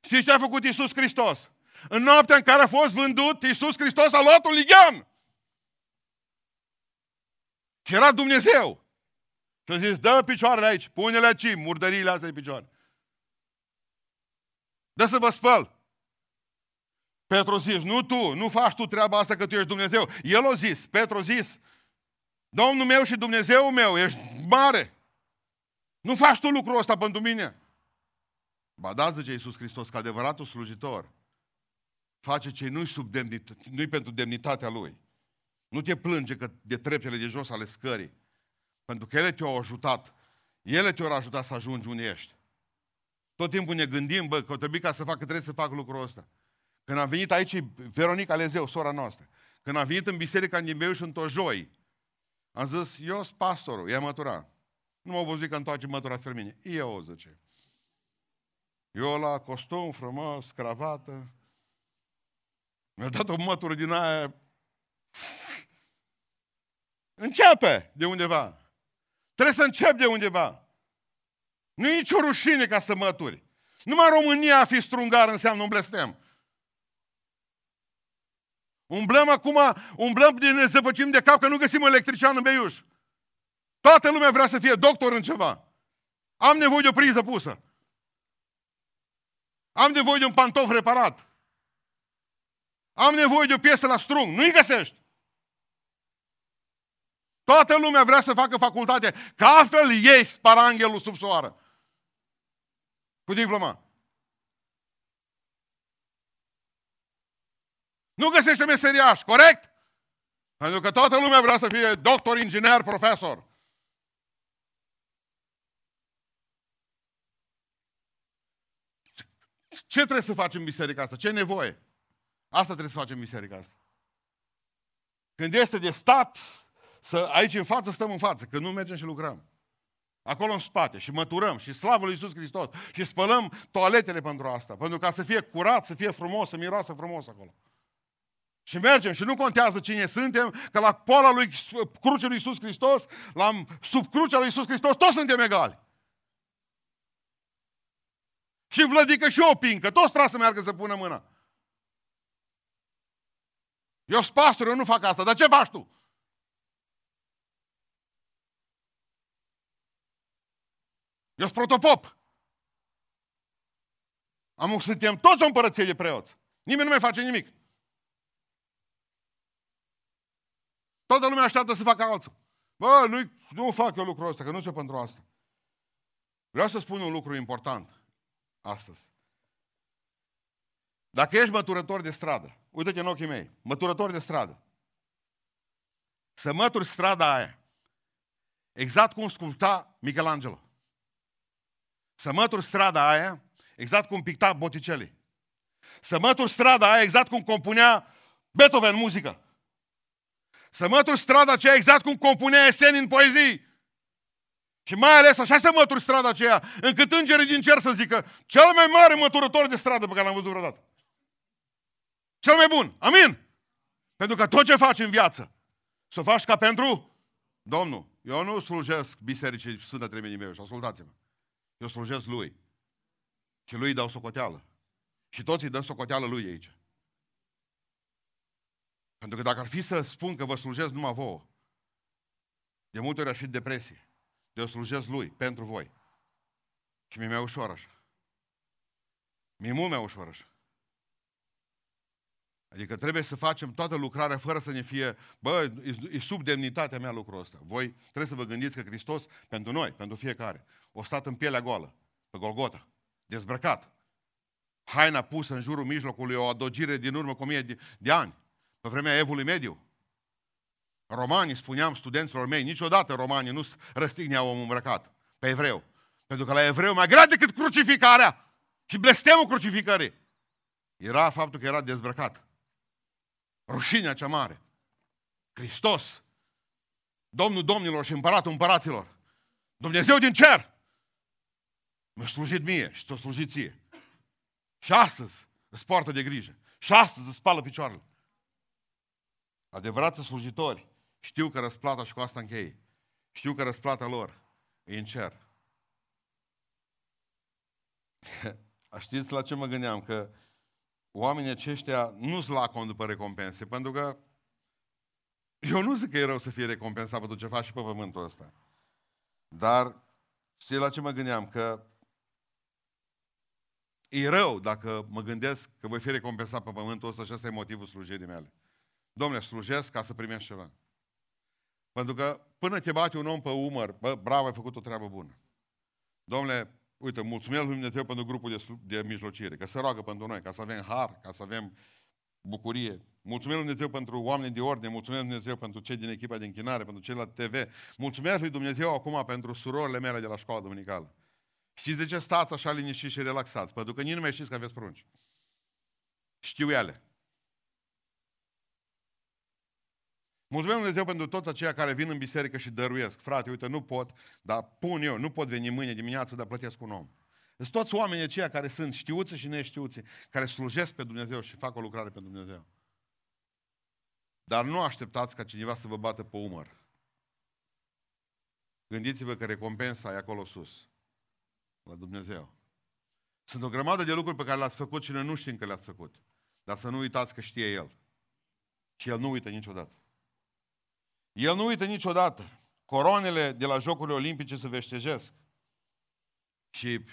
Știți ce a făcut Iisus Hristos? În noaptea în care a fost vândut, Iisus Hristos a luat un lighean. Și era Dumnezeu. Și a zis, dă picioarele aici, pune-le aici, murdăriile astea de picioare. Dă să vă spăl. Petru a zis, nu tu, nu faci tu treaba asta că tu ești Dumnezeu. El a zis, Petru a zis, Domnul meu și Dumnezeu meu, ești mare. Nu faci tu lucrul ăsta pentru mine. Ba da, zice Iisus Hristos, că adevăratul slujitor face ce nu-i, sub demnit- nu-i pentru demnitatea lui. Nu te plânge că de treptele de jos ale scării. Pentru că ele te-au ajutat. Ele te-au ajutat să ajungi unde ești. Tot timpul ne gândim, bă, că trebuie ca să fac, că trebuie să fac lucrul ăsta. Când am venit aici, Veronica Lezeu, sora noastră, când am venit în biserica din Beiuș în Tojoi, am zis, eu sunt pastorul, e mătura. Nu m-au văzut că întoarce mătura spre mine. Eu, zice. Eu la costum frumos, cravată. Mi-a dat o mătură din aia. Începe de undeva. Trebuie să încep de undeva. Nu e nicio rușine ca să mături. Numai România a fi strungar înseamnă un blestem. Umblăm acum, umblăm din ne zăpăcim de cap că nu găsim electrician în Beiuș. Toată lumea vrea să fie doctor în ceva. Am nevoie de o priză pusă. Am nevoie de un pantof reparat. Am nevoie de o piesă la strung. Nu-i găsești. Toată lumea vrea să facă facultate, că altfel ei sparanghelul sub soară. Cu diploma. Nu găsește meseriaș, corect? Pentru că toată lumea vrea să fie doctor, inginer, profesor. Ce trebuie să facem în biserica asta? Ce e nevoie? Asta trebuie să facem în biserica asta. Când este de stat, să, aici în față stăm în față, când nu mergem și lucrăm. Acolo în spate și măturăm și slavă lui Iisus Hristos și spălăm toaletele pentru asta, pentru ca să fie curat, să fie frumos, să miroasă frumos acolo. Și mergem și nu contează cine suntem, că la poala lui cruce lui Iisus Hristos, la, sub crucea lui Iisus Hristos, toți suntem egali. Și vlădică și o pincă, toți trebuie să meargă să pună mâna. Eu sunt pastor, eu nu fac asta, dar ce faci tu? Eu sunt protopop. Am, suntem toți o împărăție de preoți. Nimeni nu mai face nimic. Toată lumea așteaptă să facă alții. Bă, nu, nu fac eu lucrul ăsta, că nu sunt pentru asta. Vreau să spun un lucru important astăzi. Dacă ești măturător de stradă, uite-te în ochii mei, măturător de stradă, să mături strada aia, exact cum sculpta Michelangelo. Să mături strada aia, exact cum picta Botticelli. Să mături strada aia, exact cum compunea Beethoven muzică. Să mături strada aceea exact cum compunea Eseni în poezii. Și mai ales așa să mături strada aceea, încât îngerii din cer să zică, cel mai mare măturător de stradă pe care l-am văzut vreodată. Cel mai bun. Amin. Pentru că tot ce faci în viață, să o faci ca pentru Domnul. Eu nu slujesc bisericii Sfântă Tremenii meu și ascultați-mă. Eu slujesc Lui. Și Lui îi dau socoteală. Și toți îi dăm socoteală Lui aici. Pentru că dacă ar fi să spun că vă slujesc numai vouă, de multe ori aș fi depresie. De eu slujesc Lui, pentru voi. Și mi-e mai ușor așa. Mi-e mult mai ușor așa. Adică trebuie să facem toată lucrarea fără să ne fie, bă, e sub demnitatea mea lucrul ăsta. Voi trebuie să vă gândiți că Hristos, pentru noi, pentru fiecare, o stat în pielea goală, pe Golgota, dezbrăcat. Haina pusă în jurul mijlocului, o adogire din urmă cu mie de, de ani, pe vremea Evului Mediu. Romanii, spuneam studenților mei, niciodată romanii nu răstigneau omul îmbrăcat pe evreu. Pentru că la evreu mai grea decât crucificarea și blestemul crucificării era faptul că era dezbrăcat. Rușinea cea mare. Hristos, Domnul Domnilor și Împăratul Împăraților, Dumnezeu din cer, mi-a slujit mie și ți-a slujit ție. Și astăzi îți poartă de grijă. Și astăzi îți spală picioarele. Adevărați slujitori știu că răsplata, și cu asta închei, știu că răsplata lor e în cer. [LAUGHS] Știți la ce mă gândeam? Că oamenii aceștia nu sunt lacom după recompense, pentru că eu nu zic că e rău să fie recompensat pentru ce faci și pe pământul ăsta. Dar știți la ce mă gândeam? Că e rău dacă mă gândesc că voi fi recompensat pe pământul ăsta și ăsta e motivul slujirii mele. Domnule, slujesc ca să primești ceva. Pentru că până te bate un om pe umăr, bă, bravo, ai făcut o treabă bună. Domnule, uite, mulțumesc lui Dumnezeu pentru grupul de, de mijlocire, că se roagă pentru noi, ca să avem har, ca să avem bucurie. Mulțumim Lui Dumnezeu pentru oameni de ordine, mulțumim Lui Dumnezeu pentru cei din echipa de închinare, pentru cei la TV. Mulțumesc Lui Dumnezeu acum pentru surorile mele de la școala duminicală. Știți de ce stați așa liniștiți și relaxați? Pentru că nici nu mai știți că aveți prunci. Știu ele. Mulțumim Dumnezeu pentru toți aceia care vin în biserică și dăruiesc. Frate, uite, nu pot, dar pun eu, nu pot veni mâine dimineață, dar plătesc un om. Sunt toți oamenii aceia care sunt știuți și neștiuți, care slujesc pe Dumnezeu și fac o lucrare pe Dumnezeu. Dar nu așteptați ca cineva să vă bată pe umăr. Gândiți-vă că recompensa e acolo sus, la Dumnezeu. Sunt o grămadă de lucruri pe care le-ați făcut și noi nu știm că le-ați făcut. Dar să nu uitați că știe El. Și El nu uită niciodată. El nu uită niciodată. Coroanele de la Jocurile Olimpice se veștejesc. Și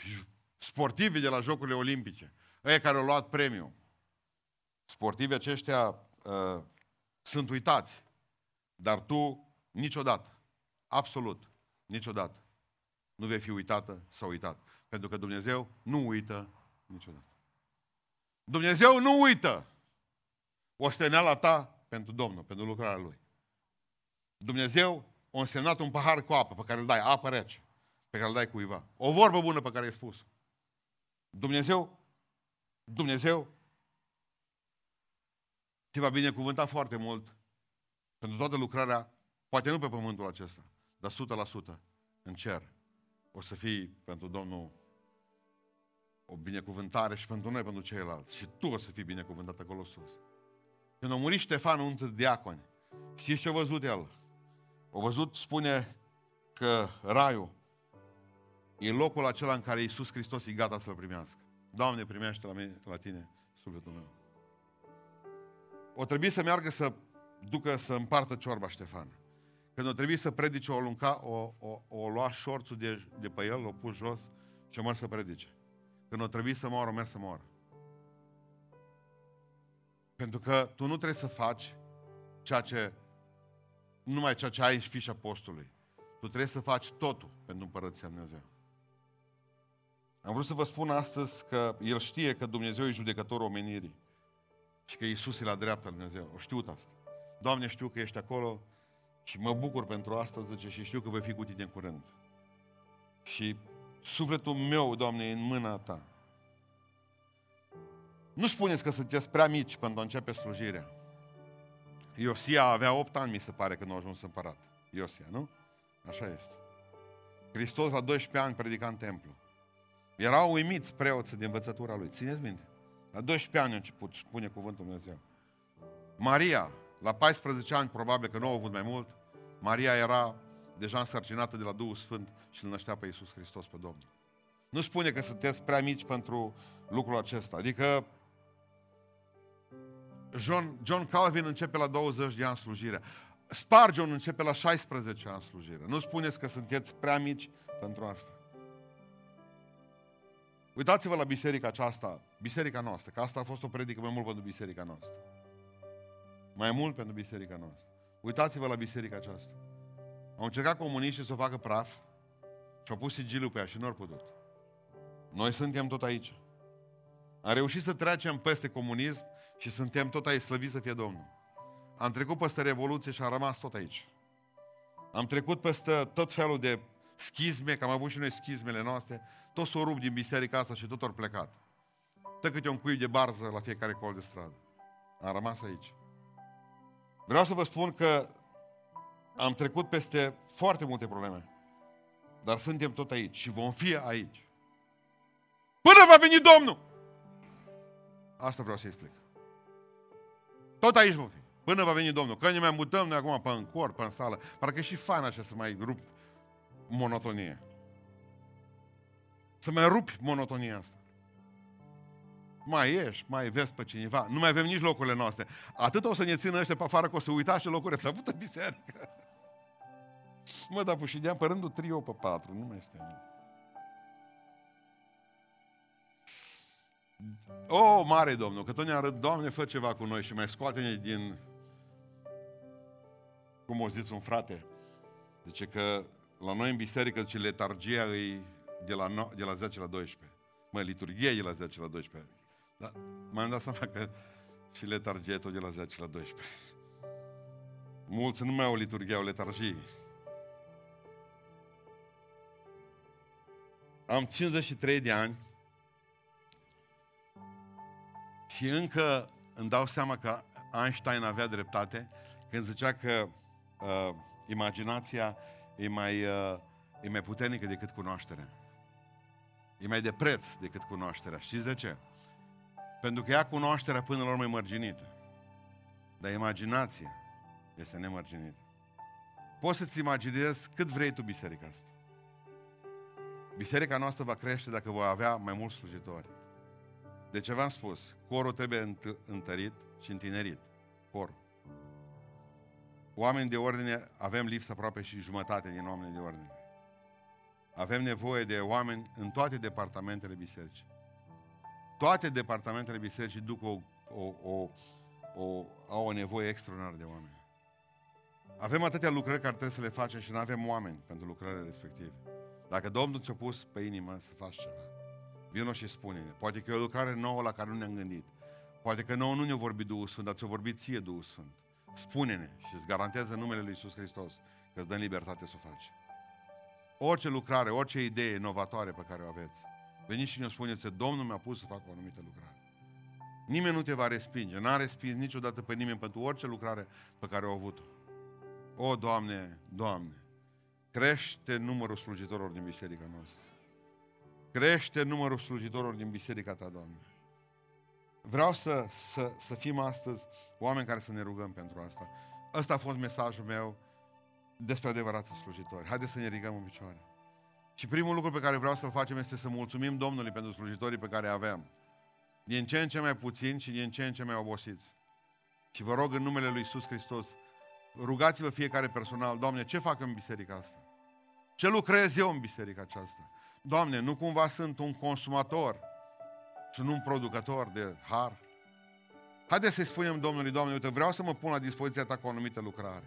sportivii de la Jocurile Olimpice, ei care au luat premiu, sportivii aceștia uh, sunt uitați. Dar tu niciodată, absolut niciodată, nu vei fi uitată sau uitat. Pentru că Dumnezeu nu uită niciodată. Dumnezeu nu uită osteneala ta pentru Domnul, pentru lucrarea Lui. Dumnezeu a însemnat un pahar cu apă pe care îl dai, apă rece, pe care îl dai cuiva. O vorbă bună pe care ai spus. Dumnezeu, Dumnezeu te va binecuvânta foarte mult pentru toată lucrarea, poate nu pe pământul acesta, dar 100% în cer. O să fii pentru Domnul o binecuvântare și pentru noi, pentru ceilalți. Și tu o să fii binecuvântat acolo sus. Când a murit Ștefan între diaconi, știți ce a văzut el? A văzut, spune că raiul e locul acela în care Iisus Hristos e gata să-L primească. Doamne, primește la, mine, la Tine sufletul meu. O trebuie să meargă să ducă să împartă ciorba Ștefan. Când o trebuie să predice, o, lunca, o, o, o lua șorțul de, de pe el, o pus jos și o mers să predice. Când o trebuie să moară, o merg să moară. Pentru că tu nu trebuie să faci ceea ce, numai ceea ce ai fișa postului. Tu trebuie să faci totul pentru Împărăția Dumnezeu. Am vrut să vă spun astăzi că El știe că Dumnezeu e judecătorul omenirii și că Iisus e la dreapta lui Dumnezeu. O știut asta. Doamne, știu că ești acolo și mă bucur pentru asta, zice, și știu că voi fi cu tine în curând. Și sufletul meu, Doamne, e în mâna Ta. Nu spuneți că sunteți prea mici pentru a începe slujirea. Iosia avea 8 ani, mi se pare, când a ajuns împărat. Iosia, nu? Așa este. Hristos la 12 ani predica în templu. Erau uimiți preoții de învățătura lui. Țineți minte? La 12 ani a început, spune cuvântul Dumnezeu. Maria, la 14 ani, probabil că nu au avut mai mult, Maria era deja însărcinată de la Duhul Sfânt și îl năștea pe Iisus Hristos pe Domnul. Nu spune că sunteți prea mici pentru lucrul acesta. Adică John, John Calvin începe la 20 de ani slujirea. Spargeon începe la 16 ani slujirea. Nu spuneți că sunteți prea mici pentru asta. Uitați-vă la biserica aceasta, biserica noastră, că asta a fost o predică mai mult pentru biserica noastră. Mai mult pentru biserica noastră. Uitați-vă la biserica aceasta. Au încercat comuniștii să o facă praf și au pus sigiliul pe ea și nu au putut. Noi suntem tot aici. Am reușit să trecem peste comunism și suntem tot aici, slăviți să fie Domnul. Am trecut peste Revoluție și am rămas tot aici. Am trecut peste tot felul de schizme, că am avut și noi schizmele noastre, toți s-au rupt din biserica asta și tot au plecat. Tă câte un cuib de barză la fiecare colț de stradă. Am rămas aici. Vreau să vă spun că am trecut peste foarte multe probleme. Dar suntem tot aici și vom fi aici. Până va veni Domnul! Asta vreau să explic. Tot aici vom fi. Până va veni Domnul. Că ne mai mutăm noi acum pe în cor, pe în sală. Parcă e și fan așa să mai rup monotonie. Să mai rupi monotonia asta. Mai ieși, mai vezi pe cineva. Nu mai avem nici locurile noastre. Atât o să ne țină ăștia pe afară că o să uitați ce locuri ați avut în biserică. Mă, dar pușideam pe rândul trio pe patru, nu mai știu. O, mare Domnul, că tot ne arăt, Doamne, fă ceva cu noi și mai scoate-ne din, cum o zis un frate, zice că la noi în biserică, zice, letargia e de la, no, de la 10 la 12. Mă, liturgia e la 10 la 12. Dar m-am dat seama că și letargie tot de la 10 la 12. Mulți nu mai au liturghie, au letargie. Am 53 de ani și încă îmi dau seama că Einstein avea dreptate când zicea că uh, imaginația e mai, uh, e mai puternică decât cunoașterea. E mai de preț decât cunoașterea. Știți de ce? Pentru că ea cunoașterea până la urmă e mărginită. Dar imaginația este nemărginită. Poți să-ți imaginezi cât vrei tu biserica asta. Biserica noastră va crește dacă va avea mai mulți slujitori. De ce v-am spus? Corul trebuie întărit și întinerit. Corul. Oameni de ordine, avem lipsă aproape și jumătate din oameni de ordine. Avem nevoie de oameni în toate departamentele bisericii. Toate departamentele bisericii duc o, o, o, o, au o nevoie extraordinară de oameni. Avem atâtea lucrări care trebuie să le facem și nu avem oameni pentru lucrările respective. Dacă Domnul ți-a pus pe inimă să faci ceva, vină și spune-ne. Poate că e o lucrare nouă la care nu ne-am gândit. Poate că nouă nu ne-a vorbit Duhul Sfânt, dar ți-a vorbit ție Duhul Sfânt. Spune-ne și îți garantează numele Lui Iisus Hristos că îți dă libertate să o faci. Orice lucrare, orice idee inovatoare pe care o aveți, veniți și ne spuneți, Domnul mi-a pus să fac o anumită lucrare. Nimeni nu te va respinge, n-a respins niciodată pe nimeni pentru orice lucrare pe care o avut-o. O, Doamne, Doamne, crește numărul slujitorilor din biserica noastră. Crește numărul slujitorilor din biserica Ta, Doamne. Vreau să, să, să fim astăzi oameni care să ne rugăm pentru asta. Ăsta a fost mesajul meu despre adevărați slujitori. Haideți să ne ridicăm în picioare. Și primul lucru pe care vreau să-l facem este să mulțumim Domnului pentru slujitorii pe care avem. Din ce în ce mai puțin și din ce în ce mai obosiți. Și vă rog în numele Lui Iisus Hristos, rugați-vă fiecare personal, Doamne, ce fac în biserica asta? Ce lucrez eu în biserica aceasta? Doamne, nu cumva sunt un consumator și nu un producător de har? Haideți să-i spunem Domnului, Doamne, uite, vreau să mă pun la dispoziția Ta cu o anumită lucrare.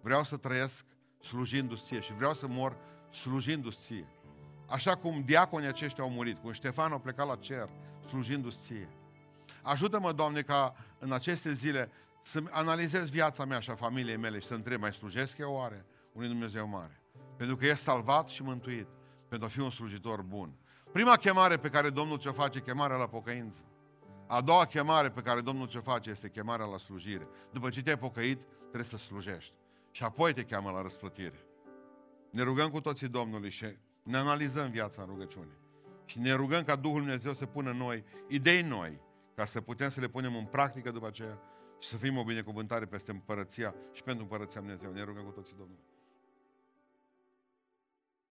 Vreau să trăiesc slujindu-ți ție și vreau să mor slujindu-ți ție. Așa cum diaconii aceștia au murit, cum Ștefan a plecat la cer, slujindu-ți ție. Ajută-mă, Doamne, ca în aceste zile să analizez viața mea și a familiei mele și să întreb, mai slujesc eu oare unui Dumnezeu mare? Pentru că e salvat și mântuit, pentru a fi un slujitor bun. Prima chemare pe care Domnul ce face, chemarea la pocăință. A doua chemare pe care Domnul ce face este chemarea la slujire. După ce te-ai pocăit, trebuie să slujești. Și apoi te cheamă la răsplătire. Ne rugăm cu toții Domnului și ne analizăm viața în rugăciune. Și ne rugăm ca Duhul Dumnezeu să pună noi idei noi, ca să putem să le punem în practică după aceea și să fim o binecuvântare peste împărăția și pentru împărăția Dumnezeu. Ne rugăm cu toții Domnului.